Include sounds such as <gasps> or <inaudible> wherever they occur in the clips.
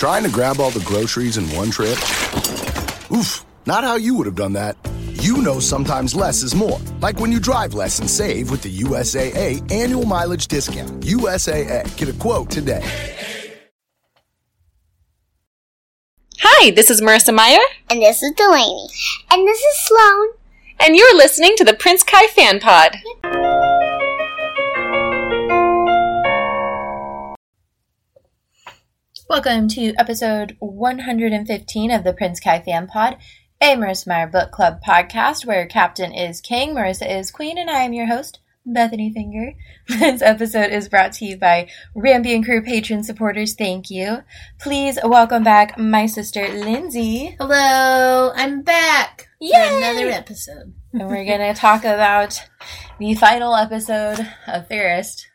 Trying to grab all the groceries in one trip? Oof, not how you would have done that. You know sometimes less is more. Like when you drive less and save with the USAA annual mileage discount. USAA. Get a quote today. Hi, this is Marissa Meyer, And this is Delaney. And this is Sloan. and you're listening to the Prince Kai Fan Pod. Welcome to episode 115 of the Prince Kai Fan Pod, a Marissa Meyer Book Club podcast where Captain is King, Marissa is Queen, and I am your host, Bethanie Finger. <laughs> This episode is brought to you by Rampion Crew patron supporters. Thank you. Please welcome back my sister Lindsey, Hello, I'm back Yay! for another episode. and we're going to talk about the final episode of Fairest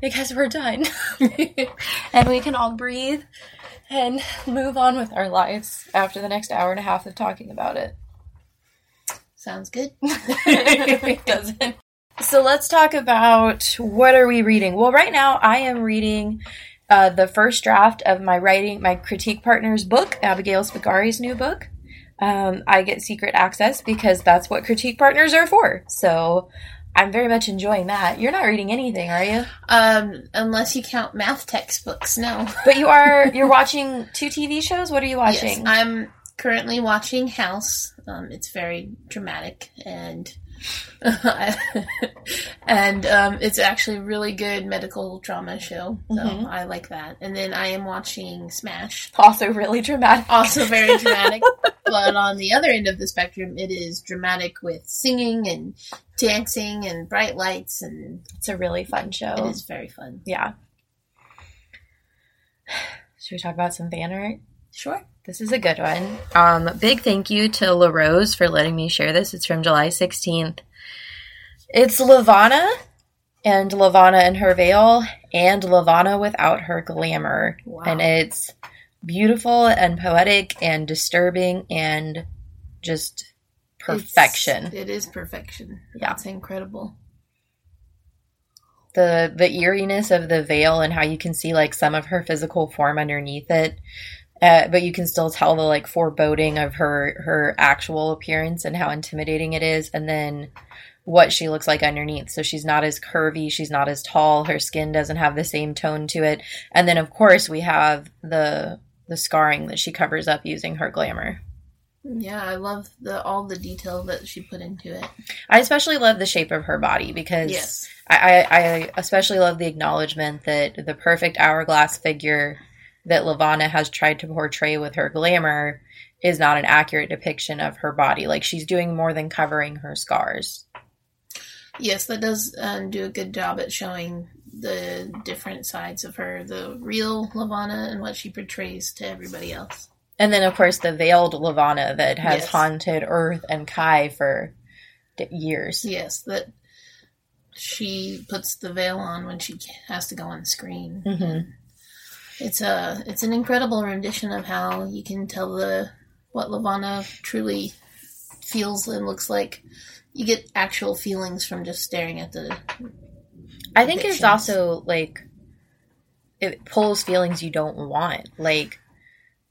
because we're done <laughs> and we can all breathe and move on with our lives after the next hour and a half of talking about it. Sounds good. it <laughs> <laughs> doesn't. So let's talk about what are we reading? Well, right now I am reading uh, the first draft of my writing, my critique partner's book, Abigail Spigari's new book. Um, I get secret access because that's what critique partners are for. So I'm very much enjoying that. You're not reading anything, are you? Um, unless you count math textbooks, no. <laughs> But you are. You're watching two TV shows. What are you watching? Yes, I'm currently watching House. Um, it's very dramatic and <laughs> and um, it's actually a really good medical drama show. So Mhm. I like that. And then I am watching Smash. also really dramatic. Also very <laughs> dramatic. but on the other end of the spectrum, it is dramatic with singing and dancing and bright lights, and It's a really fun show. it is very fun. Yeah. <sighs> Should we talk about some fan art? Sure. This is a good one. Um, big thank you to La Rose for letting me share this. It's from July 16th. It's Levana and Levana in her veil and Levana without her glamour. Wow. And it's beautiful and poetic and disturbing and just perfection. It's- it is perfection. Yeah. It's incredible. the the eeriness of the veil and how you can see like some of her physical form underneath it uh, but you can still tell the like foreboding of her her actual appearance and how intimidating it is and then what she looks like underneath so she's not as curvy she's not as tall her skin doesn't have the same tone to it and then of course we have the the scarring that she covers up using her glamour Yeah, I love the all the detail that she put into it. i especially love the shape of her body because Yes. I, I, I especially love the acknowledgement that the perfect hourglass figure that Levana has tried to portray with her glamour is not an accurate depiction of her body. Like she's doing more than covering her scars. Yes, that does um, do a good job at showing the different sides of her, the real Levana and what she portrays to everybody else. And then, of course, the veiled Levana that has Yes. haunted Earth and Kai for d- years. Yes, that she puts the veil on when she has to go on screen. Mhm. It's a it's an incredible rendition of how you can tell the what Levana truly feels and looks like. You get actual feelings from just staring at the I think it's also like it pulls feelings you don't want. Like,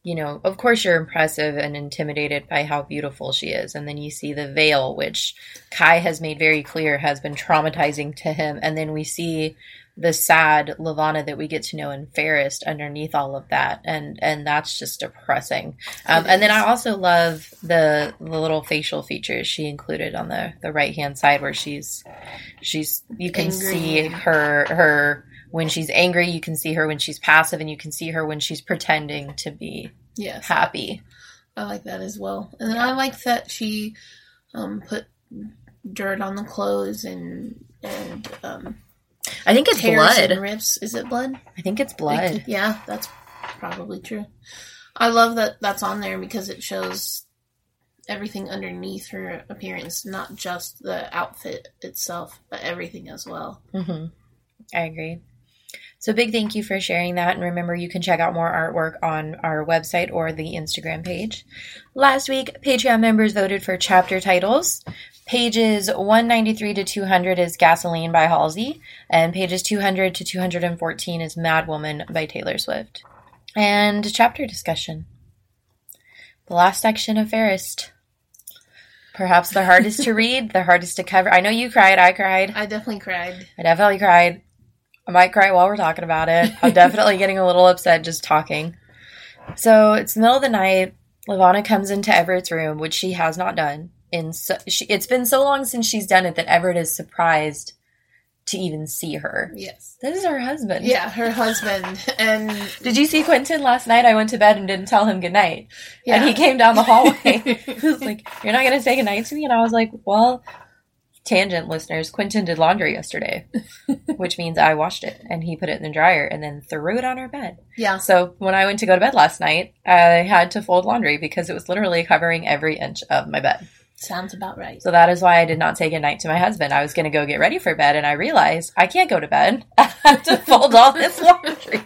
you know, of course you're impressive and intimidated by how beautiful she is, and then you see the veil, which Kai has made very clear has been traumatizing to him, and then we see the sad Levana that we get to know in Fairest underneath all of that, and and that's just depressing. Um, and then. I also love the the little facial features she included on the the right hand side where she's she's you can Angry. see her her when she's angry you can see her when she's passive and you can see her when she's pretending to be yes. happy I like that as well. And then I like that she um, put dirt on the clothes and and um, i think it's blood and rips. Is it blood? i think it's blood Like, yeah, that's probably true. I love that that's on there because it shows everything underneath her appearance, not just the outfit itself, but everything as well. hmm i agree so big thank you for sharing that and remember you can check out more artwork on our website or the instagram page last week patreon members voted for chapter titles pages 193 to 200 is gasoline by halsey and pages 200 to 214 is mad woman by taylor swift And chapter discussion. The last section of Fairest. Perhaps the hardest to <laughs> read, the hardest to cover. I know you cried, I cried. I definitely cried. I definitely cried. I might cry while we're talking about it. I'm definitely <laughs> getting a little upset just talking. So it's the middle of the night. Levana comes into Everett's room, which she has not done. In so, she, it's been so long since she's done it that Everett is surprised to even see her. Yes. This is her husband. Yeah, her husband. And <laughs> Did you see Quentin last night? I went to bed and didn't tell him goodnight. yeah. And he came down the hallway. <laughs> he was like, You're not going to say goodnight to me? And I was like, Well, tangent listeners, Quentin did laundry yesterday, <laughs> which means I washed it and he put it in the dryer and then threw it on our bed. yeah. So when I went to go to bed last night, I had to fold laundry because it was literally covering every inch of my bed. Sounds about right. So that is why I did not say goodnight to my husband. I was going to go get ready for bed and I realized I can't go to bed. <laughs> I have to fold all this <laughs> laundry.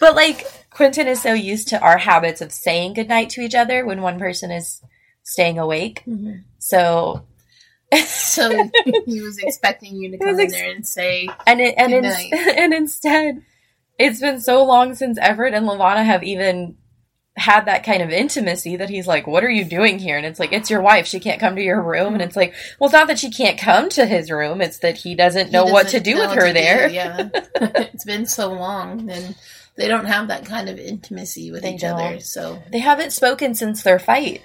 but like Quentin is so used to our habits of saying goodnight to each other when one person is staying awake. Mhm. So <laughs> So he was expecting you to <laughs> come in there and say, and it, and in, <laughs> and instead it's been so long since Everett and Levana have even had that kind of intimacy that he's like, "What are you doing here?" And it's like, "It's your wife. She can't come to your room." And it's like, "Well, it's not that she can't come to his room. It's that he doesn't he know what to do with her do. there." Yeah. it's been so long and they don't have that kind of intimacy with They each other. don't. So They haven't spoken since their fight.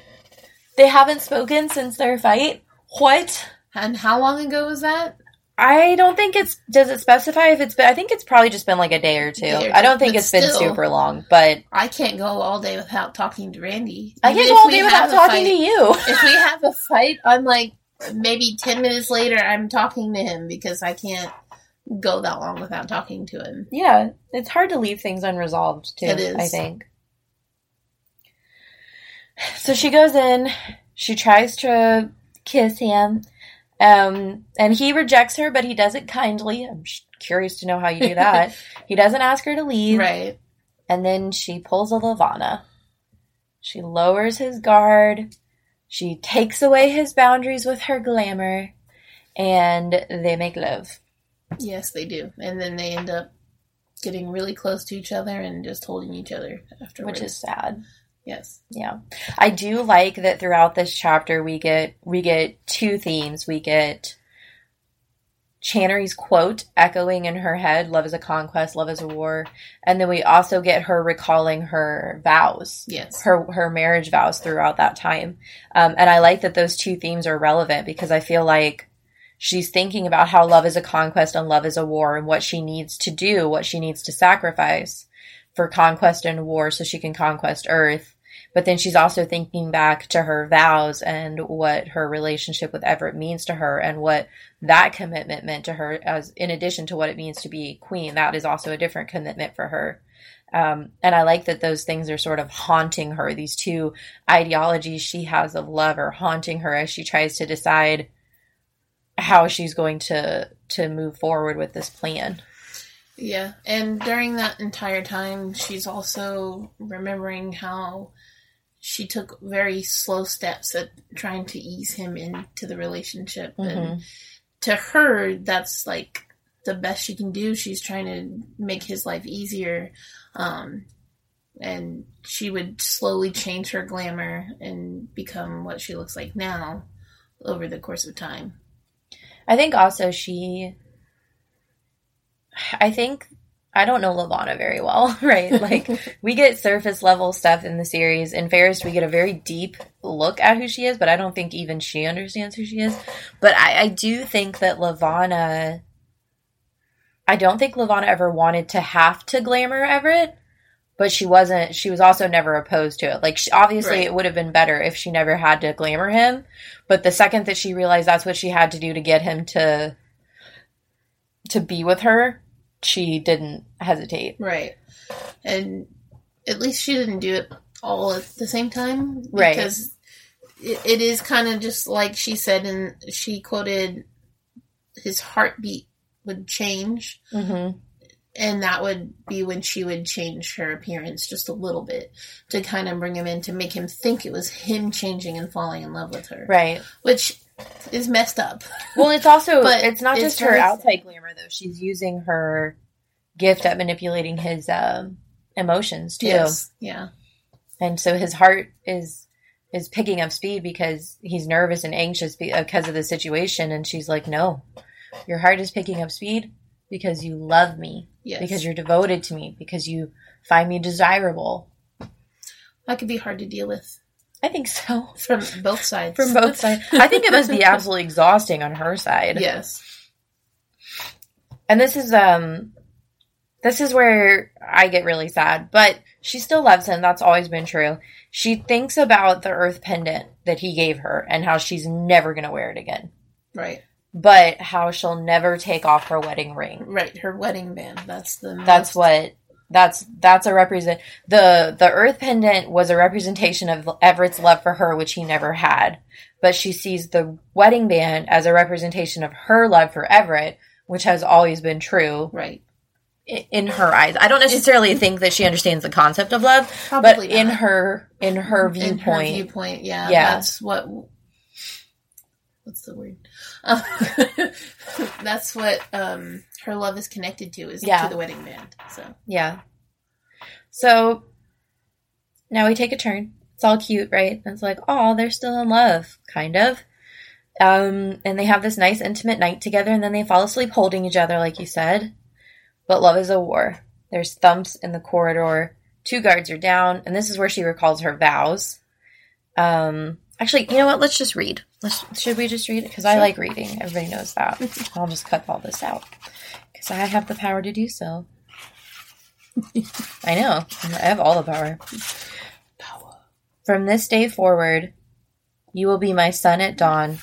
They haven't spoken since their fight. What? and how long ago was that? I don't think it's. Does it specify if it's been? I think it's probably just been like a day or two. Day or I don't think it's been super long, but I can't go all day without talking to Randy. I can't go all day without talking to you. <laughs> If we have a fight, I'm like maybe ten minutes later I'm talking to him because I can't go that long without talking to him. Yeah, it's hard to leave things unresolved too. It is. I think. So she goes in. She tries to kiss him, um, and he rejects her, but he does it kindly. I'm sh- curious to know how you do that. <laughs> he doesn't ask her to leave, Right. and then she pulls a Levana. She lowers his guard. She takes away his boundaries with her glamour, and they make love. Yes, they do. And then they end up getting really close to each other and just holding each other afterwards. which is sad. Yes. Yeah. I do like that throughout this chapter we get we get two themes. We get Channary's quote echoing in her head, love is a conquest, love is a war. And then we also get her recalling her vows. Yes. Her her marriage vows throughout that time. Um, and I like that those two themes are relevant because I feel like she's thinking about how love is a conquest and love is a war and what she needs to do, what she needs to sacrifice for conquest and war so she can conquest Earth. But then she's also thinking back to her vows and what her relationship with Everett means to her and what that commitment meant to her as in addition to what it means to be queen. That is also a different commitment for her. Um, and I like that those things are sort of haunting her. These two ideologies she has of love are haunting her as she tries to decide how she's going to to move forward with this plan. Yeah. And during that entire time, she's also remembering how she took very slow steps at trying to ease him into the relationship. And to her, that's like the best she can do. She's trying to make his life easier. Um, and she would slowly change her glamour and become what she looks like now over the course of time. I think also she I think I don't know Levana very well, <laughs> right? Like <laughs> we get surface level stuff in the series. In Fairest, we get a very deep look at who she is, but I don't think even she understands who she is. But I, I do think that Levana I don't think Levana ever wanted to have to glamour Everett, but she wasn't she was also never opposed to it. Like she, obviously Right. it would have been better if she never had to glamour him, but the second that she realized that's what she had to do to get him to to be with her, she didn't hesitate. Right. And at least she didn't do it all at the same time. Right. Because it, it is kind of just like she said, and she quoted his heartbeat would change. Mm-hmm. And that would be when she would change her appearance just a little bit to kind of bring him in to make him think it was him changing and falling in love with her. Right. Which is messed up. Well, it's also <laughs> But it's not it's just her outside glamour though. She's using her gift at manipulating his um, emotions too. Yes. Yeah. and so his heart is is picking up speed because he's nervous and anxious because of the situation and she's like no your heart is picking up speed because you love me Yes. because you're devoted to me because you find me desirable that could be hard to deal with i think so <laughs> from both sides. from both sides i think it must be <laughs> absolutely exhausting on her side yes. and this is um this is where i get really sad but she still loves him that's always been true she thinks about the earth pendant that he gave her and how she's never going to wear it again Right. but how she'll never take off her wedding ring Right. Her wedding band. That's the. that's most- what that's that's a represent the the earth pendant was a representation of everett's love for her which he never had but she sees the wedding band as a representation of her love for everett which has always been true Right. in her eyes. I don't necessarily think that she understands the concept of love, Probably but in her in her In viewpoint, her viewpoint, yeah, Yeah. that's what. What's the word? <laughs> That's what um, her love is connected to is Yeah. to the wedding band. So yeah. So now we take a turn. It's all cute, right? It's like, oh, they're still in love, kind of. Um, and they have this nice intimate night together, and then they fall asleep holding each other, like you said. But love is a war. There's thumps in the corridor. Two guards are down, and this is where she recalls her vows. Um, actually, you know what? Let's just read. Let's, should we just read it? Because I like reading. Everybody knows that. <laughs> I'll just cut all this out because I have the power to do so. I know. I have all the power. From this day forward, you will be my sun at dawn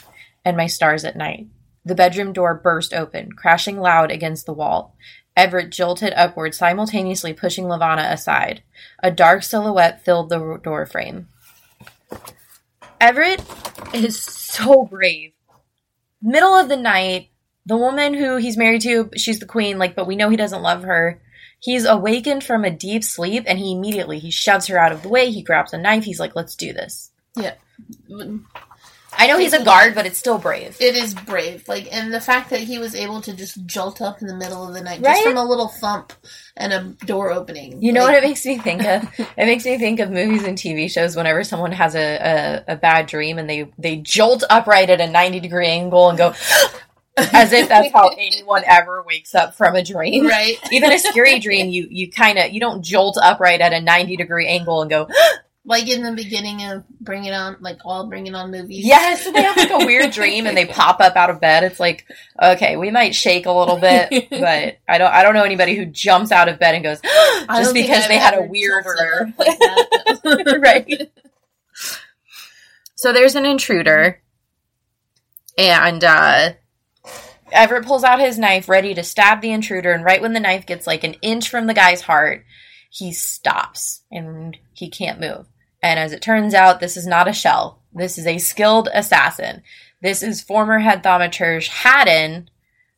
and my stars at night. The bedroom door burst open, crashing loud against the wall. Everett jolted upward, simultaneously pushing Levana aside. A dark silhouette filled the door frame. Everett is so brave. Middle of the night, the woman who he's married to, she's the queen, like, but we know he doesn't love her. He's awakened from a deep sleep and he immediately he shoves her out of the way. He grabs a knife. He's like, "Let's do this." yeah, I know he's a guard, but it's still brave. it is brave. Like, and the fact that he was able to just jolt up in the middle of the night Right? just from a little thump and a door opening. You know what it makes me think of? <laughs> It makes me think of movies and TV shows whenever someone has a, a, a bad dream and they, they jolt upright at a 90 degree angle and go, <gasps> as if that's how anyone ever wakes up from a dream. Right. <laughs> Even a scary dream, you, you kind of, you don't jolt upright at a 90 degree angle and go, <gasps> <laughs> Like in the beginning of Bring It On, like all Bring It On movies. yes, they have like a weird dream and they <laughs> pop up out of bed. It's like, okay, we might shake a little bit, but I don't, I don't know anybody who jumps out of bed and goes, <gasps> <gasps> just because they had a ever weirder <laughs> like right. <laughs> So there's an intruder, and uh, Everett pulls out his knife, ready to stab the intruder. And right when the knife gets like an inch from the guy's heart, he stops and he can't move. And as it turns out, this is not a shell. This is a skilled assassin. This is former head thaumaturge Haddon,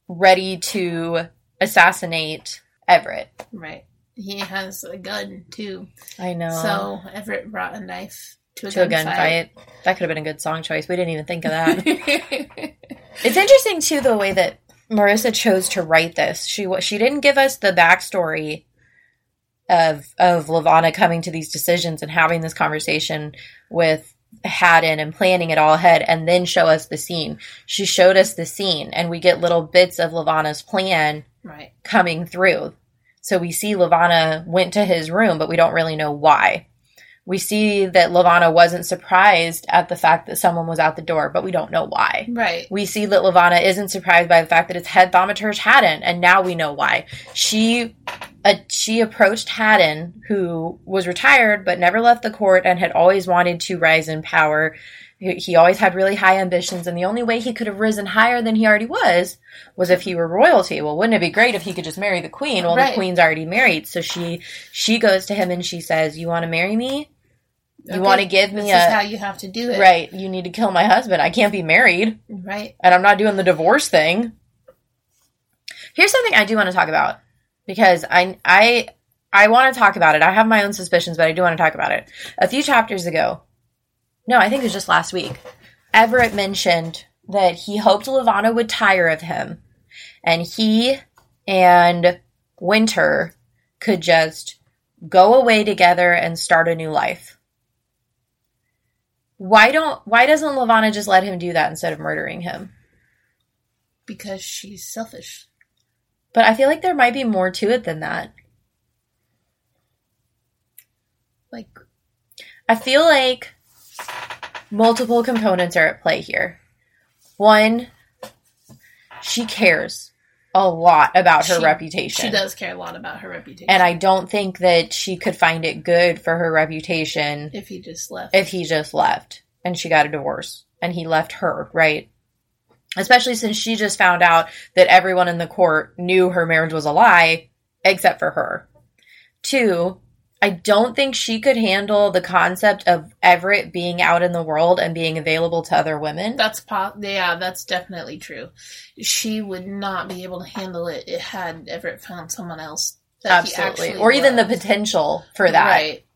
ready to assassinate Everett. Right. He has a gun too. I know. So Everett brought a knife to a to a gunfight. gunfight. That could have been a good song choice. We didn't even think of that. <laughs> it's interesting too the way that Marissa chose to write this. She she didn't give us the backstory of of Levana coming to these decisions and having this conversation with Haddon and planning it all ahead and then show us the scene. She showed us the scene and we get little bits of Levana's plan right. coming through. So we see Levana went to his room, but we don't really know why. We see that Levana wasn't surprised at the fact that someone was out the door, but we don't know why. Right. We see that Levana isn't surprised by the fact that its head thaumaturge Haddon, and now we know why. She uh, she approached Haddon, who was retired but never left the court and had always wanted to rise in power. He, he always had really high ambitions, and the only way he could have risen higher than he already was was if he were royalty. Well, wouldn't it be great if he could just marry the queen? Well, Right. the queen's already married, so she she goes to him and she says, "You want to marry me? You Okay, want to give me This a is how you have to do it. right? You need to kill my husband. I can't be married." Right. and I'm not doing the divorce thing. Here's something I do want to talk about because I I I want to talk about it. I have my own suspicions, but I do want to talk about it. A few chapters ago, no, I think it was just last week. Everett mentioned that he hoped Levana would tire of him, and he and Winter could just go away together and start a new life. Why don't why doesn't Levana just let him do that instead of murdering him? Because she's selfish. But I feel like there might be more to it than that. Like, I feel like multiple components are at play here. One, she cares a lot about her She- reputation. she does care a lot about her reputation. And I don't think that she could find it good for her reputation if he just left. if he just left and she got a divorce and he left her, right? Especially since she just found out that everyone in the court knew her marriage was a lie except for her. Two, I don't think she could handle the concept of Everett being out in the world and being available to other women. That's po- yeah, that's definitely true. She would not be able to handle it. It had Everett found someone else. Absolutely. Or even the potential for that. Right.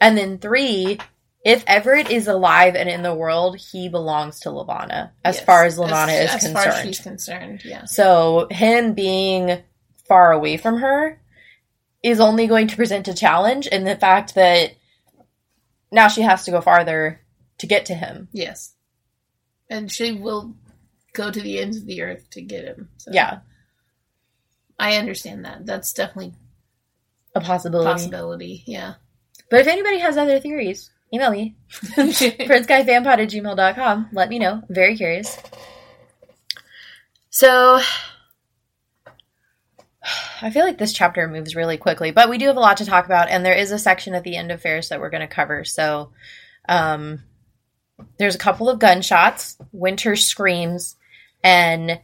And then three, if Everett is alive and in the world, he belongs to Levana, as Yes. far as Levana as, is as concerned. far as she's concerned, yeah. So him being far away from her is only going to present a challenge in the fact that now she has to go farther to get to him. Yes. And she will go to the ends of the earth to get him. So Yeah, I understand that. That's definitely a a possibility. possibility. Yeah. But if anybody has other theories, email me. <laughs> PrinceKaiFanpod at gmail.com. Let me know. I'm very curious. So, I feel like this chapter moves really quickly, but we do have a lot to talk about, and there is a section at the end of Fairest that we're going to cover. So, um, there's a couple of gunshots. Winter screams, and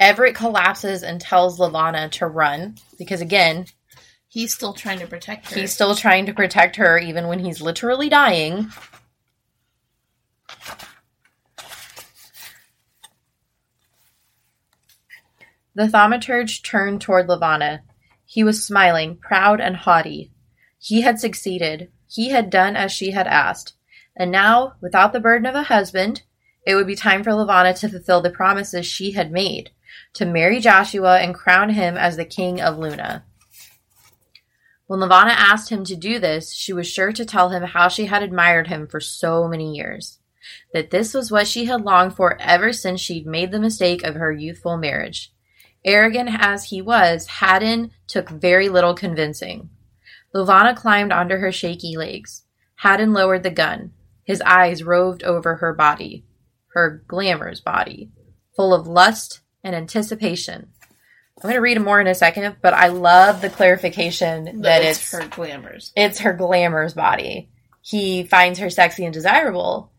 Everett collapses and tells Levana to run because, again, He's still trying to protect her. He's still trying to protect her even when he's literally dying. The thaumaturge turned toward Levana. He was smiling, proud and haughty. He had succeeded. He had done as she had asked. And now, without the burden of a husband, it would be time for Levana to fulfill the promises she had made to marry Joshua and crown him as the king of Luna. When Levana asked him to do this, she was sure to tell him how she had admired him for so many years. That this was what she had longed for ever since she'd made the mistake of her youthful marriage. Arrogant as he was, Haddon took very little convincing. Levana climbed onto her shaky legs. Haddon lowered the gun. His eyes roved over her body, her glamour's body, full of lust and anticipation. I'm going to read more in a second, but I love the clarification that, that it's it's her glamours. it's her glamour's body. He finds her sexy and desirable,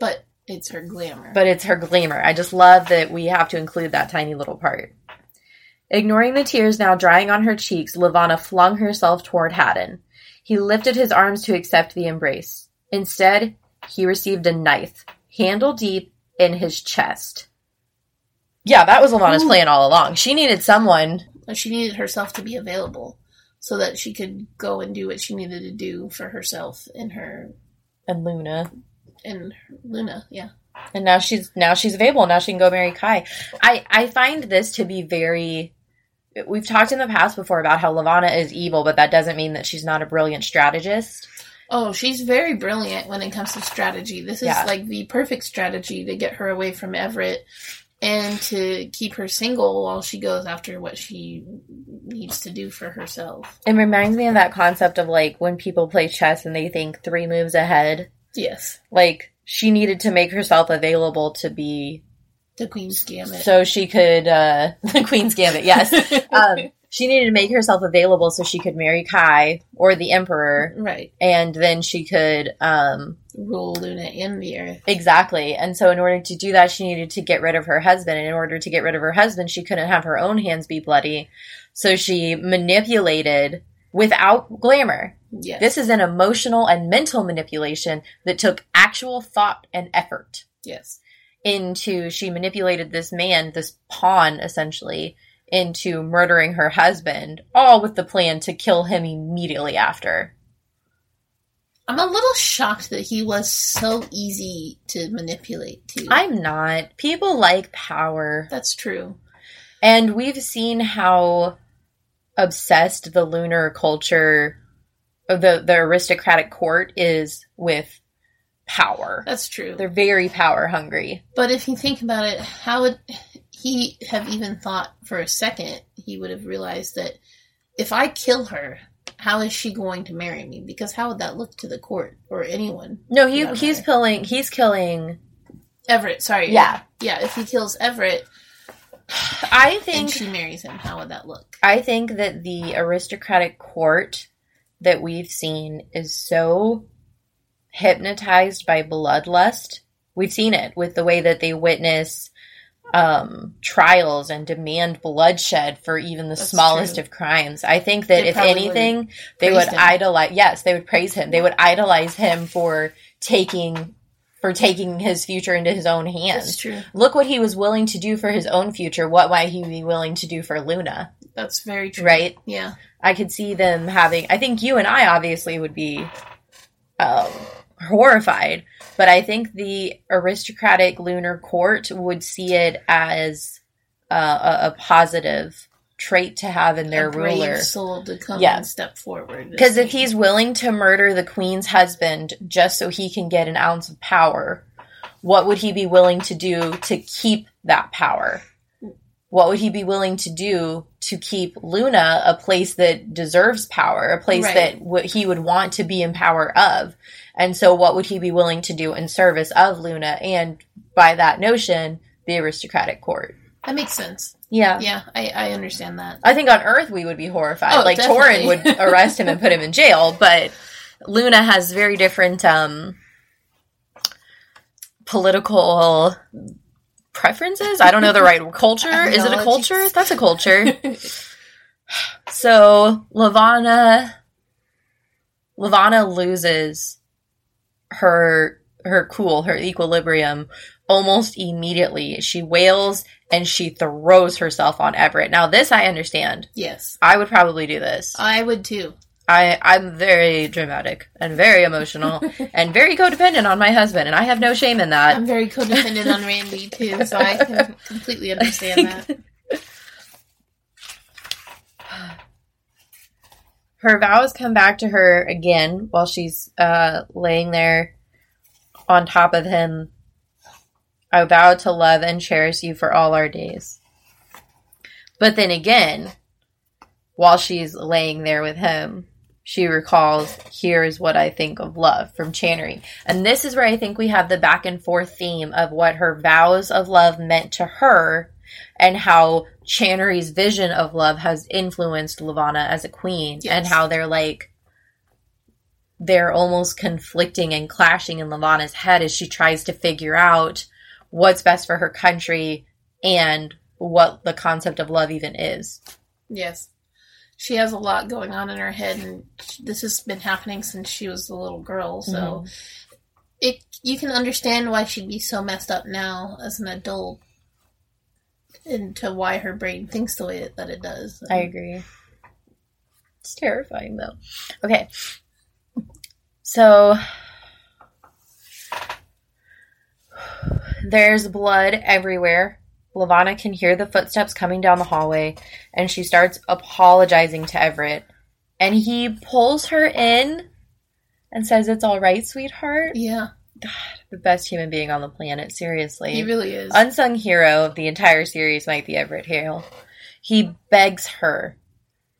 But it's her glamour. but it's her glamour. I just love that we have to include that tiny little part. Ignoring the tears now drying on her cheeks, Levana flung herself toward Haddon. He lifted his arms to accept the embrace. Instead, he received a knife, handle deep, in his chest. Yeah, that was Levana's Ooh. Mm. plan all along. She needed someone. she needed herself to be available so that she could go and do what she needed to do for herself and her And Luna. and Luna. Yeah. and now she's now she's available now she can go marry kai i i find this to be very we've talked in the past before about how levana is evil but that doesn't mean that she's not a brilliant strategist Oh, she's very brilliant when it comes to strategy. This is Yeah. like the perfect strategy to get her away from Everett and to keep her single while she goes after what she needs to do for herself. it reminds me of that concept of like when people play chess and they think three moves ahead Yes. like she needed to make herself available to be The Queen's Gambit. so she could uh <laughs> the queen's gambit yes <laughs> um she needed to make herself available so she could marry kai or the emperor right. and then she could um Rule Luna and the Earth. Exactly. And so, in order to do that, she needed to get rid of her husband. And in order to get rid of her husband, she couldn't have her own hands be bloody. So, she manipulated without glamour. Yes. This is an emotional and mental manipulation that took actual thought and effort yes. into she manipulated this man, this pawn essentially, into murdering her husband, all with the plan to kill him immediately after. I'm a little shocked that he was so easy to manipulate too. I'm not. People like power. That's true. And we've seen how obsessed the lunar culture, or the the aristocratic court is with power. That's true. They're very power hungry. But if you think about it, how would he have even thought for a second he would have realized that if I kill her, how is she going to marry me? Because how would that look to the court or anyone? No, he he's killing. He's killing. Everett, sorry. Yeah. Yeah, if he kills Everett <sighs> I think she marries him, how would that look? I think that the aristocratic court that we've seen is so hypnotized by bloodlust. We've seen it with the way that they witness um, trials and demand bloodshed for even the That's smallest true. of crimes. I think that They if anything, they would him. idolize. Yes, they would praise him. They would idolize him for taking for taking his future into his own hands. That's true. Look what he was willing to do for his own future. What might he be willing to do for Luna? That's very true. Right? Yeah. I could see them having. I think you and I obviously would be um, horrified, but I think the aristocratic lunar court would see it as uh, a, a positive trait to have in their a brave ruler. soul to come Yeah. and step forward. Because if he's willing to murder the queen's husband just so he can get an ounce of power, what would he be willing to do to keep that power? What would he be willing to do to keep Luna a place that deserves power, a place Right. that w- he would want to be in power of? And so, what would he be willing to do in service of Luna? And by that notion, the aristocratic court. that makes sense. Yeah. Yeah, I, I understand that. I think on Earth we would be horrified. Oh, like definitely. Torin would <laughs> arrest him and put him in jail, but Luna has very different um political preferences. I don't know the right <laughs> culture. Is it a culture? That's a culture. <laughs> so Levana Levana loses her her cool, her equilibrium almost immediately. She wails and she throws herself on Everett. Now this I understand. yes, I would probably do this. I would too. I I'm very dramatic and very emotional <laughs> and very codependent on my husband and I have no shame in that. I'm very codependent on Randy too, so I can <laughs> completely understand that. <laughs> her vows come back to her again while she's uh, laying there on top of him. I vow to love and cherish you for all our days. But then again, while she's laying there with him, she recalls, Here's what I think of love from Channary. And this is where I think we have the back and forth theme of what her vows of love meant to her and how Channary's vision of love has influenced Levana as a queen Yes. and how they're like they're almost conflicting and clashing in Levana's head as she tries to figure out what's best for her country and what the concept of love even is. Yes. She has a lot going on in her head, and this has been happening since she was a little girl. So, mm-hmm. it you can understand why she'd be so messed up now as an adult, and to why her brain thinks the way that, that it does. I agree. It's terrifying though. Okay. So there's blood everywhere. Levana can hear the footsteps coming down the hallway and she starts apologizing to Everett. And he pulls her in and says, It's all right, sweetheart. Yeah, The best human being on the planet, seriously he really is. unsung hero of the entire series might be Everett Hale. He begs her,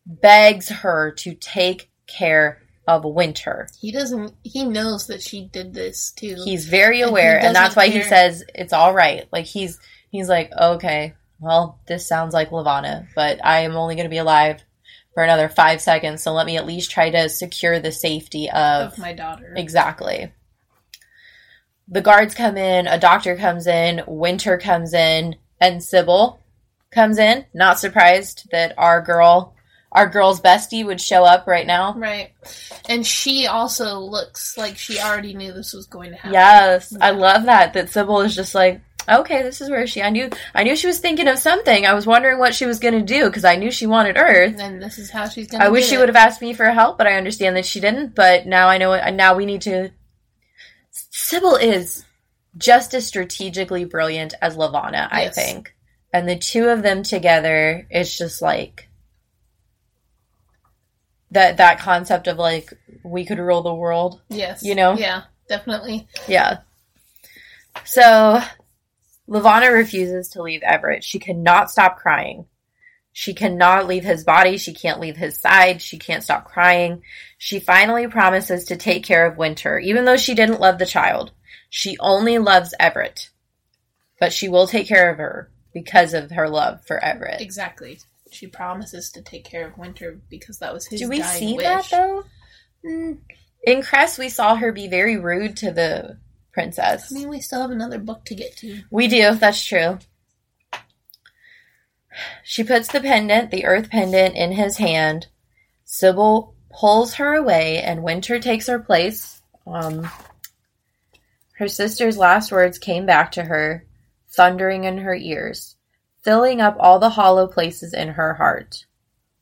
begs her to take care of Winter. he doesn't. He knows that she did this too. He's very aware, and that's doesn't why he says it's all right. Like he's he's like, okay, well, this sounds like Levana, but I am only going to be alive for another five seconds, so let me at least try to secure the safety of of my daughter. Exactly. The guards come in, a doctor comes in, Winter comes in, and Sybil comes in. Not surprised that our girl, our girl's bestie, would show up right now. Right. And she also looks like she already knew this was going to happen. Yes, I love that. That Sybil is just like, okay, this is where she. I knew, I knew she was thinking of something. I was wondering what she was going to do because I knew she wanted Earth. And this is how she's going to I wish she would have asked me for help, but I understand that she didn't. But now I know. It. Now we need to. Sybil is just as strategically brilliant as Levana, I think, and the two of them together it's just like that that concept of like we could rule the world. Yes. You know? Yeah, definitely. Yeah. So Levana refuses to leave Everett. She cannot stop crying. She cannot leave his body. She can't leave his side. She can't stop crying. She finally promises to take care of Winter, even though she didn't love the child. She only loves Everett. But she will take care of her because of her love for Everett. Exactly. She promises to take care of Winter because that was his. Do we see wish. that though? Mm, In Cress, we saw her be very rude to the princess. I mean, we still have another book to get to. We do, that's true. She puts the pendant, the earth pendant, in his hand. Sybil pulls her away, and Winter takes her place. Um, her sister's last words came back to her, thundering in her ears, filling up all the hollow places in her heart.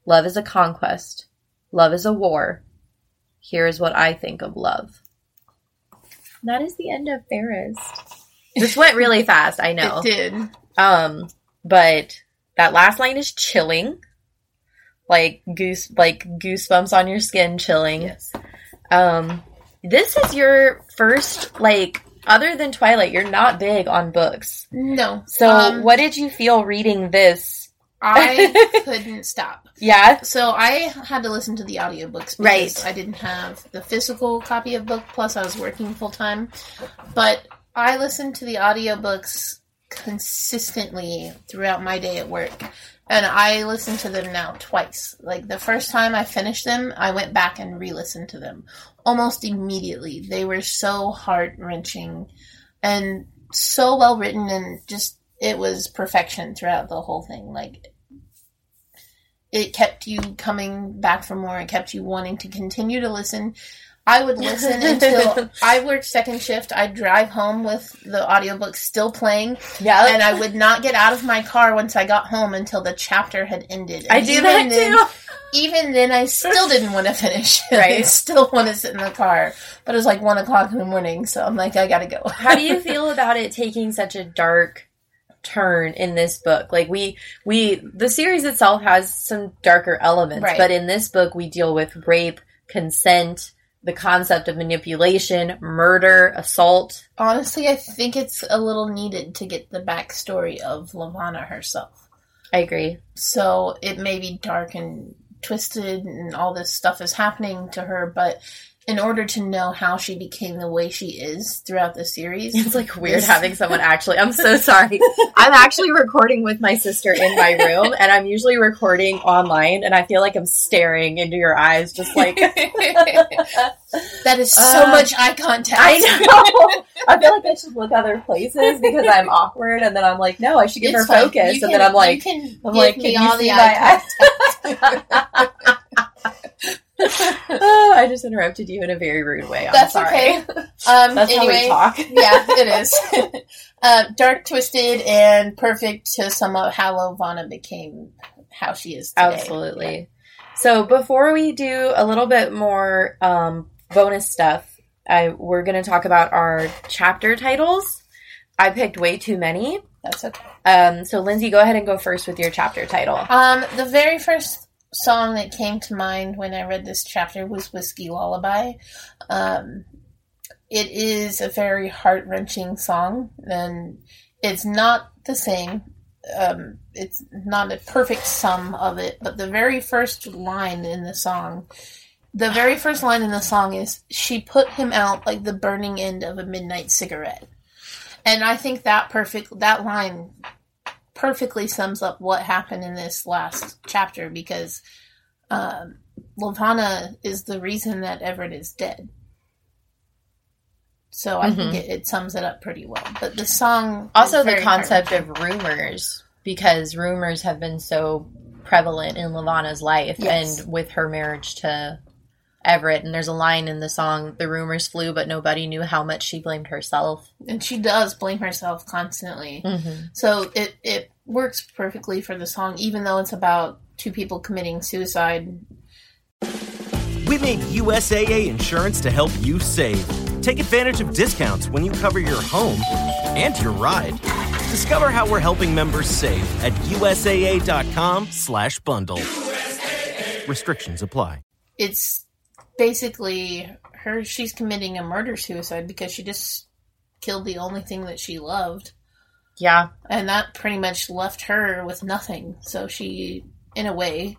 Love is a conquest. Love is a war. Here is what I think of love. That is the end of Fairest. This went really fast, I <laughs> know. It did. Um, but that last line is chilling. Like goose like goosebumps on your skin chilling. Yes. Um this is your first like other than Twilight, you're not big on books. No. So um, what did you feel reading this? I <laughs> couldn't stop. Yeah? So I had to listen to the audiobooks because Right. I didn't have the physical copy of book plus I was working full time. But I listened to the audiobooks consistently throughout my day at work. And I listen to them now twice. Like the first time I finished them, I went back and re-listened to them almost immediately. They were so heart wrenching and so well written and just it was perfection throughout the whole thing. Like it kept you coming back for more. It kept you wanting to continue to listen. I would listen until <laughs> I worked second shift. I'd drive home with the audiobook still playing, Yeah. and I would not get out of my car once I got home until the chapter had ended. I And do even that then- too. Even then, I still didn't want to finish. it. <laughs> I still want to sit in the car, but it was like one o'clock in the morning, so I'm like, I gotta go. How do you <laughs> feel about it taking such a dark turn in this book? Like we we the series itself has some darker elements, Right. but in this book we deal with rape, consent, the concept of manipulation, murder, assault. Honestly, I think it's a little needed to get the backstory of Levana herself. I agree. So it may be dark and twisted and all this stuff is happening to her, but in order to know how she became the way she is throughout the series, It's like weird having someone <laughs> actually. I'm so sorry. I'm actually recording with my sister in my room, and I'm usually recording online, and I feel like I'm staring into your eyes, just like <laughs> that is so Uh, much eye contact. I <laughs> know. I feel like I should look other places because I'm awkward, and then I'm like, no, I should give It's her focus, and then I'm like, I'm like, can you see my eye <laughs> oh, I just interrupted you in a very rude way. I'm That's sorry. okay. <laughs> Um, That's how we anyway, talk. <laughs> yeah, it is. uh, dark, twisted, and perfect to sum up how Levana became how she is today. Absolutely. So before we do a little bit more um, bonus stuff, I we're going to talk about our chapter titles. I picked way too many. That's okay. Um, so Lindsey, go ahead and go first with your chapter title. Um, the very first song that came to mind when I read this chapter was Whiskey Lullaby. Um, it is a very heart wrenching song, and it's not the same. Um, it's not a perfect sum of it, but the very first line in the song, the very first line in the song is, She put him out like the burning end of a midnight cigarette. And I think that perfect, that line perfectly sums up what happened in this last chapter because um, Levana is the reason that Everett is dead. So I think Mhm. it, it sums it up pretty well. But the song Also, the concept of rumors, because rumors have been so prevalent in Lavana's life Yes. and with her marriage to Everett. And there's a line in the song, The rumors flew, but nobody knew how much she blamed herself. and she does blame herself constantly. Mm-hmm. So it it works perfectly for the song, even though it's about two people committing suicide. We made USAA insurance to help you save. Take advantage of discounts when you cover your home and your ride. Discover how we're helping members save at USAA.com slash bundle. Restrictions apply. it's basically her she's committing a murder suicide because she just killed the only thing that she loved Yeah. and that pretty much left her with nothing so she in a way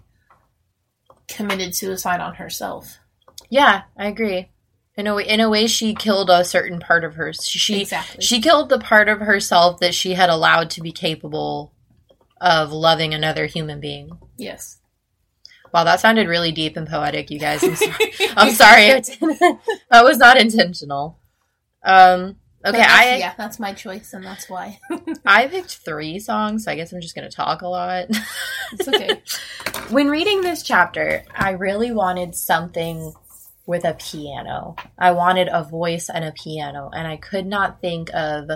committed suicide on herself Yeah, I agree. In a way, in a way, she killed a certain part of her. She Exactly. she killed the part of herself that she had allowed to be capable of loving another human being. yes Wow, that sounded really deep and poetic, you guys. I'm sorry. <laughs> I'm sorry. <laughs> That was not intentional. Um. Okay, I yeah that's my choice and that's why <laughs> I picked three songs, so I guess I'm just going to talk a lot. it's okay when reading this chapter, I really wanted something with a piano. I wanted a voice and a piano, and I could not think of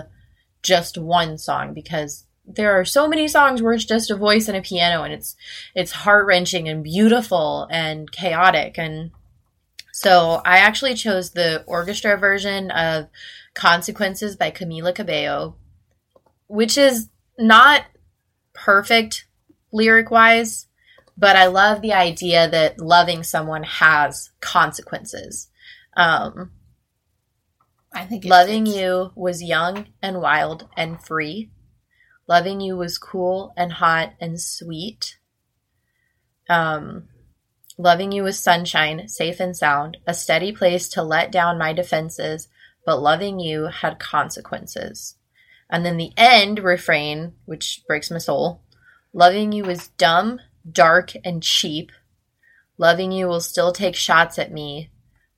just one song because there are so many songs where it's just a voice and a piano and it's it's heart-wrenching and beautiful and chaotic and so I actually chose the orchestra version of Consequences by Camila Cabello, which is not perfect lyric wise, but I love the idea that loving someone has consequences. Um, i think loving fits. you was young and wild and free. Loving you was cool and hot and sweet. Um, loving you was sunshine, safe and sound, a steady place to let down my defenses, but loving you had consequences. And then the end refrain, which breaks my soul loving you was dumb, dark, and cheap. Loving you will still take shots at me.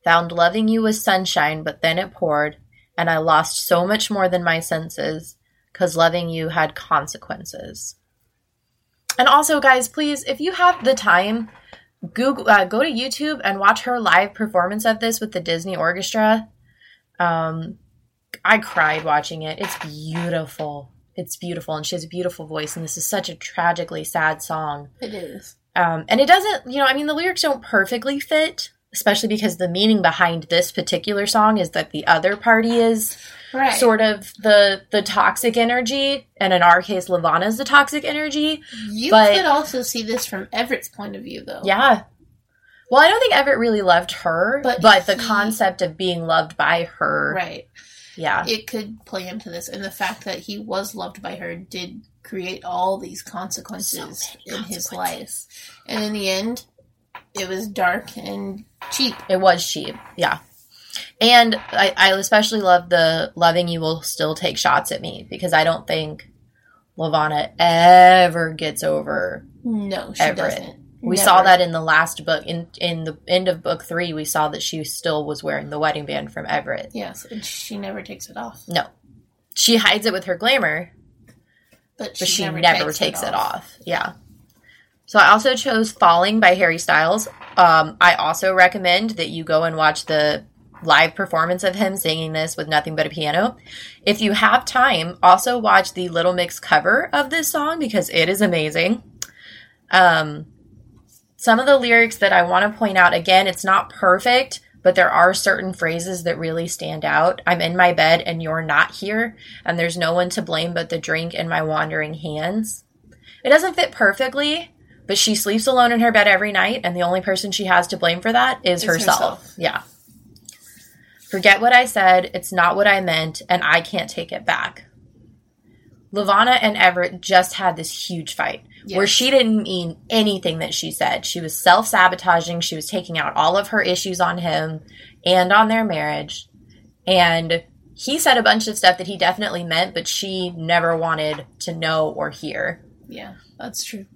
Found loving you was sunshine, but then it poured, and I lost so much more than my senses, because loving you had consequences. And also, guys, please, if you have the time, Google, uh, go to YouTube and watch her live performance of this with the Disney Orchestra. Um, I cried watching it. It's beautiful. It's beautiful, and she has a beautiful voice. And this is such a tragically sad song. it is Um, and it doesn't, you know, I mean, the lyrics don't perfectly fit, especially because the meaning behind this particular song is that the other party is right. sort of the the toxic energy, and in our case, Levana's the toxic energy. you but- could also see this from everett's point of view though. Yeah. Well, I don't think Everett really loved her, but, But the concept of being loved by her, right. Yeah, it could play into this and the fact that he was loved by her did create all these consequences So in many his life. And in the end it was dark and cheap it was cheap, yeah. And I, I especially love the loving you will still take shots at me because I don't think Levana ever gets over no she Everett. doesn't We Never. saw that in the last book. In in the end of book three, we saw that she still was wearing the wedding band from Everett. yes and she never takes it off No, she hides it with her glamour, but she, but she never, never, takes, it, off. Yeah. So I also chose "Falling" by Harry Styles. Um, I also recommend that you go and watch the live performance of him singing this with nothing but a piano. If you have time, also watch the Little Mix cover of this song because it is amazing. Um, some of the lyrics that I want to point out again, it's not perfect, but there are certain phrases that really stand out. I'm in my bed and you're not here, and there's no one to blame but the drink and my wandering hands. It doesn't fit perfectly, but she sleeps alone in her bed every night, and the only person she has to blame for that is herself. herself. Yeah. Forget what I said, it's not what I meant, and I can't take it back. Levana and Everett just had this huge fight where she didn't mean anything that she said. She was self sabotaging. She was taking out all of her issues on him and on their marriage. And he said a bunch of stuff that he definitely meant, but she never wanted to know or hear. yeah that's true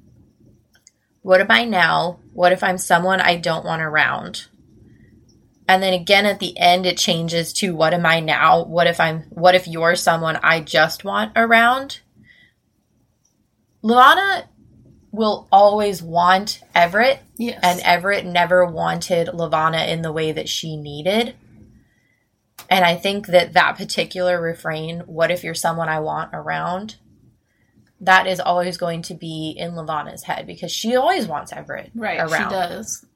What am I now? What if I'm someone I don't want around? And then again at the end it changes to what am I now? What if I'm what if you're someone I just want around? Levana will always want Everett yes and Everett never wanted Levana in the way that she needed. And I think that that particular refrain, what if you're someone I want around, that is always going to be in Levana's head because she always wants Everett Right, around. she does.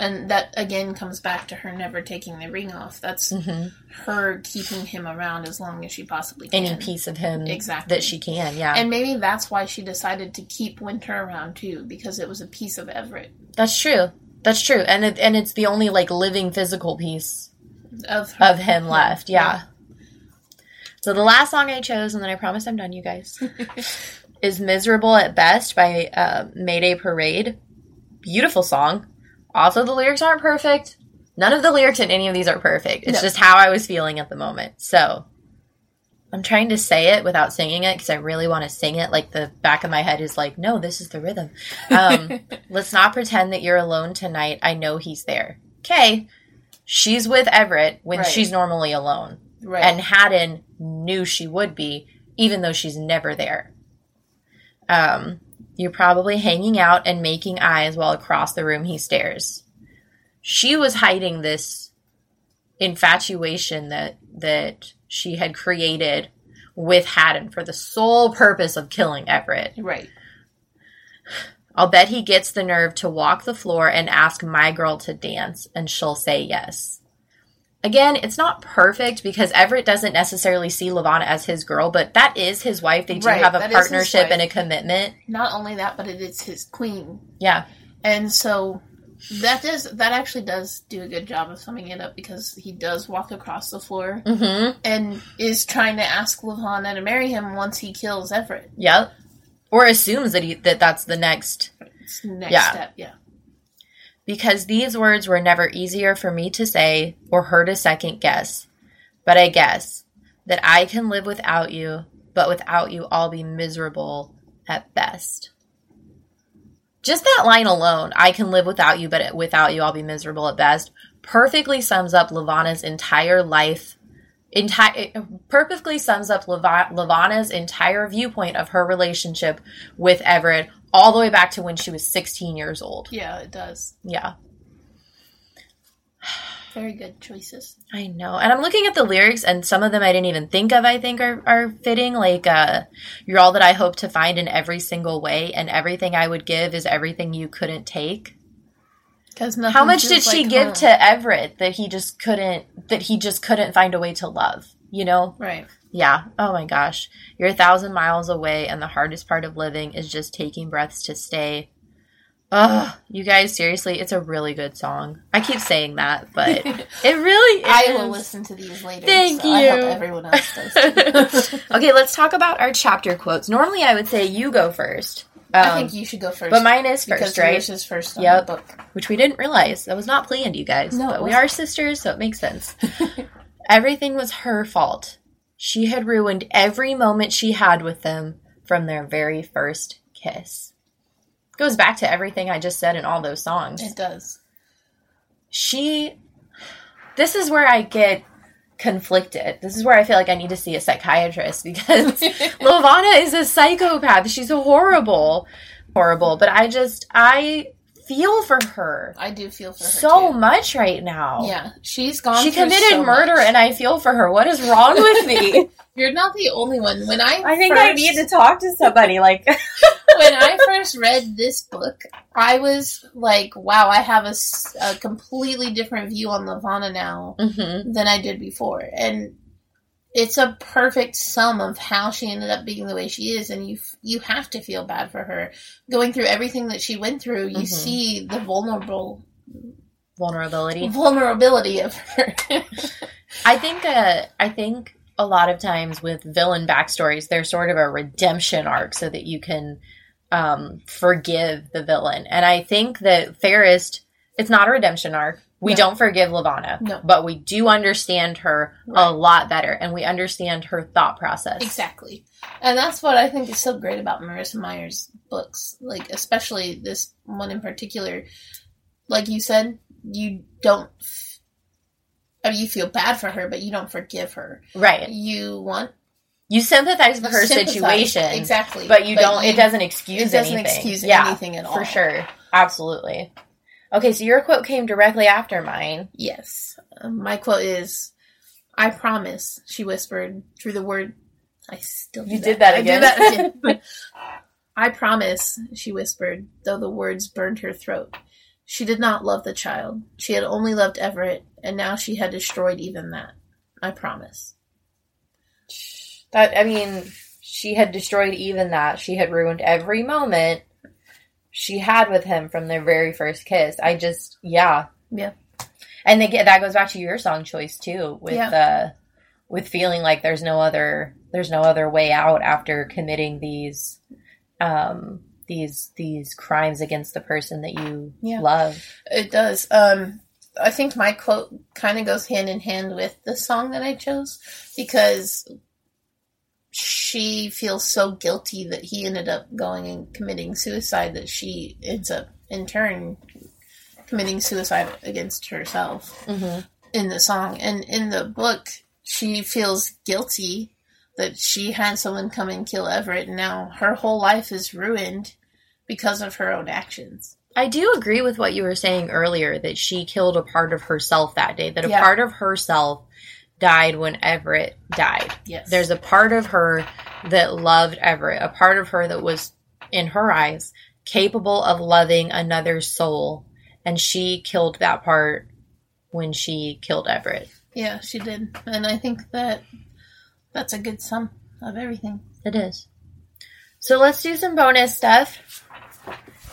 And that again comes back to her never taking the ring off. That's Mhm. her keeping him around as long as she possibly can. Any piece of him Exactly. that she can, yeah. And maybe that's why she decided to keep Winter around too, because it was a piece of Everett. That's true. That's true, and it, and it's the only like living physical piece Of, of him left. Yeah. So the last song I chose, and then I promise I'm done, you guys, <laughs> is "Miserable at Best" by uh, Mayday Parade. Beautiful song. Also, the lyrics aren't perfect. None of the lyrics in any of these are perfect. It's No. just how I was feeling at the moment. So I'm trying to say it without singing it because I really want to sing it. Like the back of my head is like, no, this is the rhythm. Um, <laughs> let's not pretend that you're alone tonight. I know he's there. Okay. She's with Everett when Right. she's normally alone. Right. And Haddon knew she would be, even though she's never there. Um, you're probably hanging out and making eyes while across the room he stares. She was hiding this infatuation that that she had created with Haddon for the sole purpose of killing Everett. right. I'll bet he gets the nerve to walk the floor and ask my girl to dance, and she'll say yes. Again, it's not perfect because Everett doesn't necessarily see Levana as his girl, but that is his wife. They do Right, have a that is his partnership and a wife. commitment. Not only that, but it is his queen. Yeah. And so that does that actually does do a good job of summing it up because he does walk across the floor Mm-hmm. and is trying to ask Levana to marry him once he kills Everett. Yep. Or assumes that he that that's the next It's the next Yeah. step, yeah. Because these words were never easier for me to say or her to second guess. But I guess that I can live without you, but without you, I'll be miserable at best. Just that line alone, I can live without you, but without you, I'll be miserable at best, perfectly sums up Levana's entire life. Entire perfectly sums up Lava- Levana's entire viewpoint of her relationship with Everett, all the way back to when she was 16 years old. Yeah, it does. Yeah. <sighs> Very good choices. I know. And I'm looking at the lyrics and some of them I didn't even think of I think are, are fitting. Like uh You're all that I hope to find in every single way, and everything I would give is everything you couldn't take. Because How much did she give to Everett that he just couldn't that he just couldn't find a way to love? You know? Right. Yeah. Oh my gosh. You're a thousand miles away and the hardest part of living is just taking breaths to stay. Ugh, you guys, seriously, it's a really good song. I keep saying that, but <laughs> it really is. I will listen to these later. Thank so I hope you. everyone else does. <laughs> okay, let's talk about our chapter quotes. Normally, I would say you go first. I Um, think you should go first. but mine is because first, right? yours is first on Yep. the book. Which we didn't realize. That was not planned, you guys. No, but we are sisters, so it makes sense. <laughs> Everything was her fault. She had ruined every moment she had with them from their very first kiss. Goes back to everything I just said in all those songs. It does. she this is where i get conflicted this is where i feel like i need to see a psychiatrist <laughs> because <laughs> levana is a psychopath she's horrible horrible but i just i feel for her I do feel for her so too. much right now Yeah, she's gone. she committed so murder much. and i feel for her what is wrong with me <laughs> You're not the only one. When I i think first, i need to talk to somebody like <laughs> when I <laughs> first read this book, I was like, "Wow, I have a, a completely different view on Levana now Mhm. than I did before," and it's a perfect sum of how she ended up being the way she is, and you you have to feel bad for her going through everything that she went through. You Mhm. see the vulnerable vulnerability vulnerability of her. <laughs> I think uh, I think a lot of times with villain backstories, there's sort of a redemption arc so that you can um, forgive the villain. And I think that Fairest, it's not a redemption arc. We No. don't forgive Levana, No. but we do understand her Right. a lot better, and we understand her thought process. Exactly. And that's what I think is so great about Marissa Meyer's books. Like, especially this one in particular. Like you said, you don't. I mean, you feel bad for her, but you don't forgive her. Right. You want You sympathize with her sympathize. situation, exactly, but you don't. it doesn't excuse it doesn't anything. excuse yeah, anything at all. for sure. Absolutely. Okay, so your quote came directly after mine. Yes. Um, my quote is, "I promise," she whispered through the word. I still You did that I again. did that <laughs> again. <laughs> I promise, she whispered, though the words burned her throat. She did not love the child. She had only loved Everett, and now she had destroyed even that. I promise. That I mean, she had destroyed even that. She had ruined every moment. she had with him from their very first kiss. I just yeah. Yeah. And they get that goes back to your song choice too with Yeah. uh with feeling like there's no other there's no other way out after committing these um these these crimes against the person that you Yeah. love. It does. Um, I think my quote kind of goes hand in hand with the song that I chose because she feels so guilty that he ended up going and committing suicide that she ends up in turn committing suicide against herself Mm-hmm. in the song. And in the book, she feels guilty that she had someone come and kill Everett, and now her whole life is ruined because of her own actions. I do agree with what you were saying earlier that she killed a part of herself that day, that a Yeah. part of herself died when Everett died. Yes. There's a part of her that loved Everett, a part of her that was, in her eyes, capable of loving another soul. And she killed that part when she killed Everett. Yeah, she did. And I think that that's a good sum of everything. It is. So let's do some bonus stuff.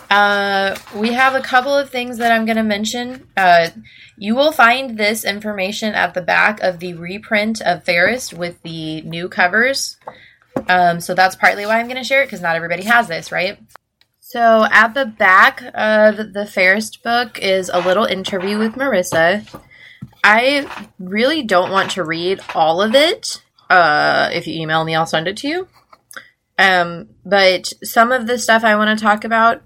Uh, we have a couple of things that I'm going to mention. Uh, you will find this information at the back of the reprint of Fairest with the new covers. Um, so that's partly why I'm going to share it because not everybody has this, right? So at the back of the Fairest book is a little interview with Marissa. I really don't want to read all of it. Uh, if you email me, I'll send it to you. Um, but some of the stuff I want to talk about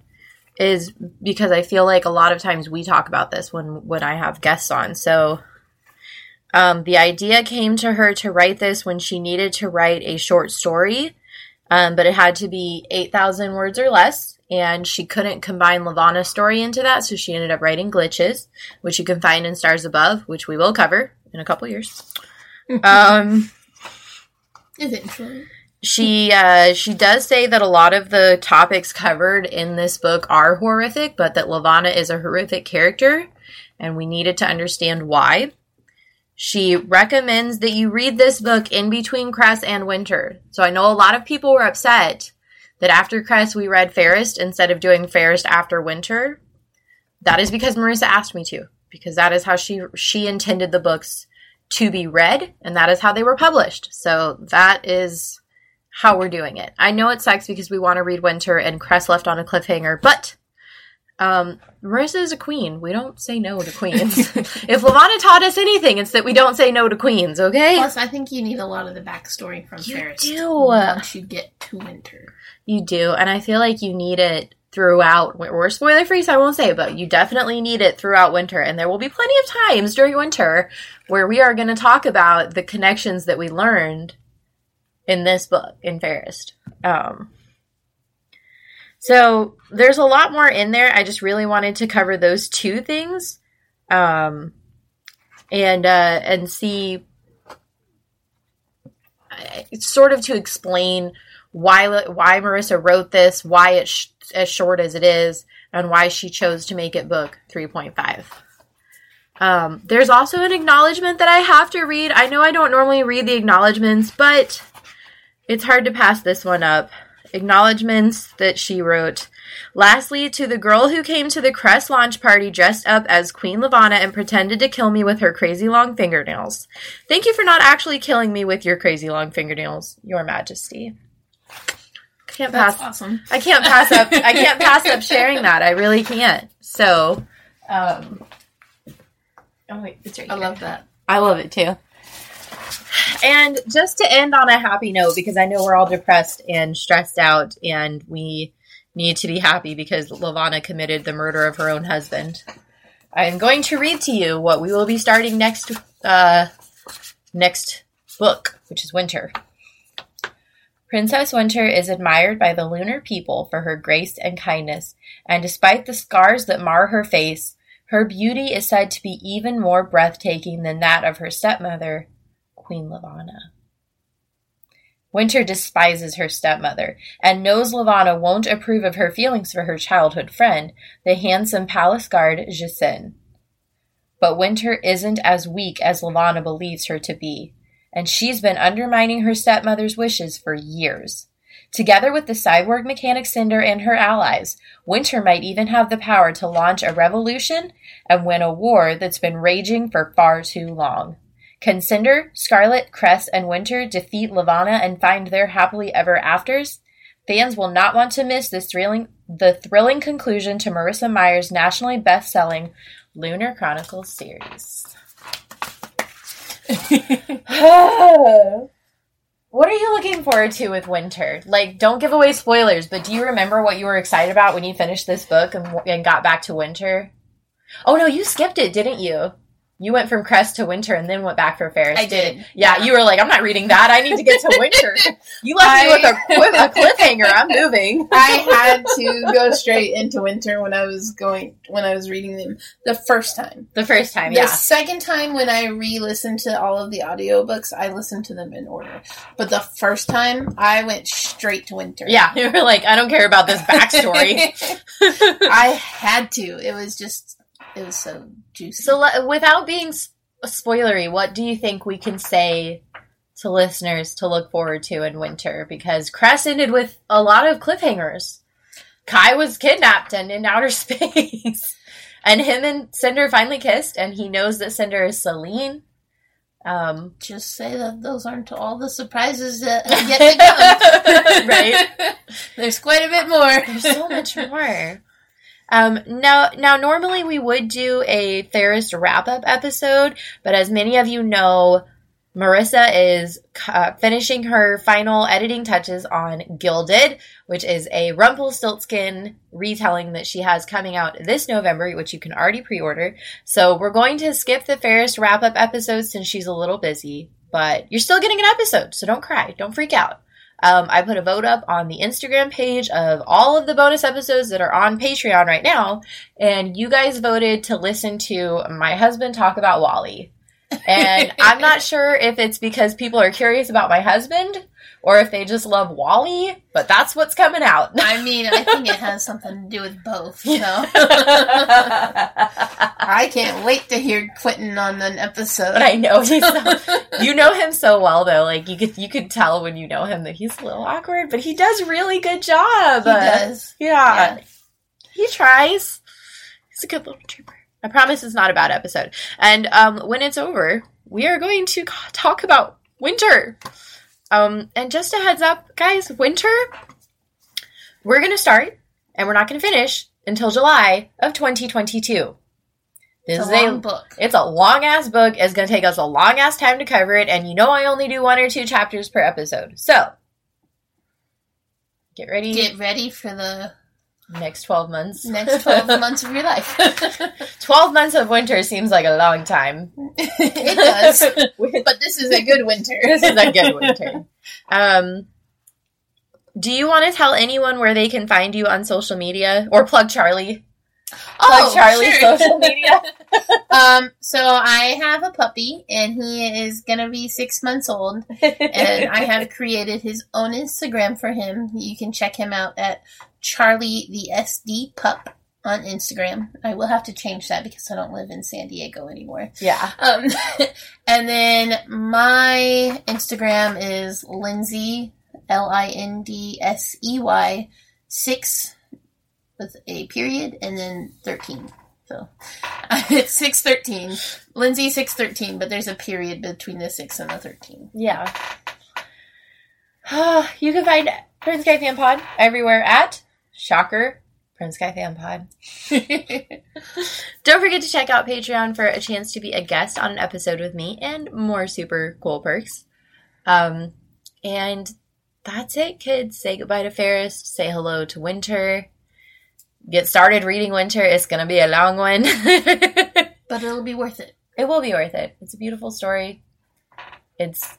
is because I feel like a lot of times we talk about this when when I have guests on. So um, the idea came to her to write this when she needed to write a short story, um, but it had to be eight thousand words or less, and she couldn't combine Levana's story into that, so she ended up writing Glitches, which you can find in Stars Above, which we will cover in a couple years. <laughs> um, Eventually. She uh, she does say that a lot of the topics covered in this book are horrific, but that Levana is a horrific character, and we needed to understand why. She recommends that you read this book in between Cress and Winter. So I know a lot of people were upset that after Cress we read Fairest instead of doing Fairest after Winter. That is because Marissa asked me to, because that is how she she intended the books to be read, and that is how they were published. So that is how we're doing it. I know it sucks because we want to read Winter and Cress left on a cliffhanger, but um, Marissa is a queen. We don't say no to queens. <laughs> if Levana taught us anything, it's that we don't say no to queens, okay? Plus, I think you need a lot of the backstory from You Fairest do. once you get to Winter. You do, and I feel like you need it throughout. We're spoiler free, so I won't say, it, but you definitely need it throughout winter. And there will be plenty of times during winter where we are going to talk about the connections that we learned in this book in Fairest. Um, so there's a lot more in there. I just really wanted to cover those two things, um, and uh, and see uh, sort of to explain why why Marissa wrote this, why it's sh- as short as it is, and why she chose to make it book 3.5. Um, there's also an acknowledgement that I have to read. I know I don't normally read the acknowledgments, but it's hard to pass this one up. Acknowledgments that she wrote. Lastly, to the girl who came to the Cress launch party dressed up as Queen Levana and pretended to kill me with her crazy long fingernails. Thank you for not actually killing me with your crazy long fingernails, Your Majesty. Can't That's pass. awesome. I can't pass up. I can't pass up sharing that. I really can't. So, um, oh wait, it's right Here. I love that. I love it too. And just to end on a happy note, because I know we're all depressed and stressed out, and we need to be happy because Levana committed the murder of her own husband. I'm going to read to you what we will be starting next, uh, next book, which is Winter. Princess Winter is admired by the lunar people for her grace and kindness, and despite the scars that mar her face, her beauty is said to be even more breathtaking than that of her stepmother, Queen Levana. Winter despises her stepmother and knows Levana won't approve of her feelings for her childhood friend, the handsome palace guard Jacin. But Winter isn't as weak as Levana believes her to be, and she's been undermining her stepmother's wishes for years. Together with the cyborg mechanic Cinder and her allies, Winter might even have the power to launch a revolution and win a war that's been raging for far too long. Can Cinder, Scarlet, Cress, and Winter defeat Levana and find their happily ever afters? Fans will not want to miss this thrilling, the thrilling conclusion to Marissa Meyer's nationally best-selling Lunar Chronicles series. <laughs> <sighs> what are you looking forward to with Winter? Like, don't give away spoilers, but do you remember what you were excited about when you finished this book and, and got back to Winter? Oh no, you skipped it, didn't you? You went from Cress to Winter and then went back for Fairest. I did. Yeah, Yeah. you were like, I'm not reading that. I need to get to <laughs> Winter. you left me with a, <laughs> a cliffhanger. I'm moving. <laughs> I had to go straight into winter when I was going when I was reading them the first time. The first time, The yeah. second time when I re-listened to all of the audiobooks, I listened to them in order. But the first time, I went straight to winter. Yeah, you were like, I don't care about this backstory. I had to. It was just it was so juicy. so, without being spoilery, what do you think we can say to listeners to look forward to in winter? Because Cress ended with a lot of cliffhangers. Kai was kidnapped and in outer <laughs> space. and him and Cinder finally kissed, and he knows that Cinder is Selene. Um, just say that those aren't all the surprises that <laughs> have yet to come. Right. <laughs> There's quite a bit more. There's so much more. Um, now, now, normally we would do a Fairest wrap up episode, but as many of you know, Marissa is uh, finishing her final editing touches on Gilded, which is a Rumpelstiltskin retelling that she has coming out this November, which you can already pre order. So we're going to skip the Fairest wrap up episode since she's a little busy, but you're still getting an episode, so don't cry, don't freak out. Um, I put a vote up on the Instagram page of all of the bonus episodes that are on Patreon right now, and you guys voted to listen to my husband talk about Wally. And <laughs> I'm not sure if it's because people are curious about my husband or if they just love Wally, but that's what's coming out. I mean, I think it has something to do with both. So <laughs> I can't wait to hear Quentin on an episode. I know <laughs> he's so, you know him so well though. Like you could you could tell when you know him that he's a little awkward, but he does really good job. he does. Yeah. Yeah. He tries. He's a good little trooper. I promise it's not a bad episode. And um, when it's over, we are going to talk about winter. Um, and just a heads up, guys, winter, we're going to start and we're not going to finish until July of 2022. This It's is a long book. It's a long ass book. It's going to take us a long ass time to cover it. And you know, I only do one or two chapters per episode. So, get ready. Get ready for the next 12 months. next 12 <laughs> months of your life. <laughs> 12 months of winter seems like a long time. it does. <laughs> But this is a good winter. this is a good winter. Um, do you want to tell anyone where they can find you on social media or plug Charlie? Plug Charlie's Oh, sure. social <laughs> media. um, so I have a puppy, and he is gonna be six months old, and I have <laughs> created his own Instagram for him. You can check him out at Charlie the SD Pup on Instagram. I will have to change that because I don't live in San Diego anymore. yeah. Um, <laughs> and then my Instagram is Lindsey L I N D S E Y six with a period and then thirteen. So <laughs> it's six thirteen. Lindsey six thirteen, but there's a period between the six and the thirteen. Yeah. <sighs> you can find PrinceKaiFanpod everywhere at Shocker PrinceKaiFanpod. <laughs> Don't forget to check out Patreon for a chance to be a guest on an episode with me and more super cool perks. Um, and that's it, kids. Say goodbye to Fairest. Say hello to Winter. Get started reading Winter. It's going to be a long one. <laughs> but it'll be worth it. It will be worth it. It's a beautiful story. It's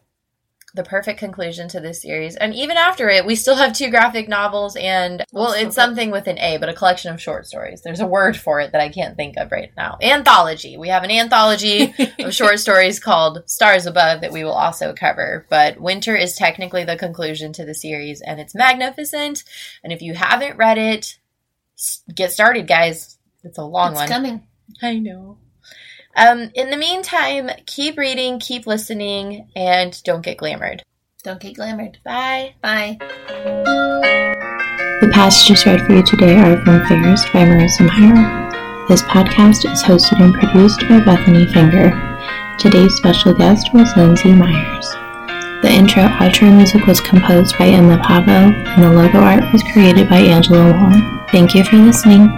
the perfect conclusion to this series. And even after it, we still have two graphic novels and, well, it's something with an A, but a collection of short stories. There's a word for it that I can't think of right now. Anthology. We have an anthology <laughs> of short stories called Stars Above that we will also cover. But Winter is technically the conclusion to the series and it's magnificent. And if you haven't read it, get started, guys. It's a long it's one. coming. I know. Um, in the meantime, keep reading, keep listening, and don't get glamored. Don't get glamored. Bye. Bye. The passages read for you today are from Fairest by Marissa Meyer. This podcast is hosted and produced by Bethanie Finger. Today's special guest was Lindsey Myers. The intro outro music was composed by Emma Pavvo, and the logo art was created by Angela Wong. Thank you for listening.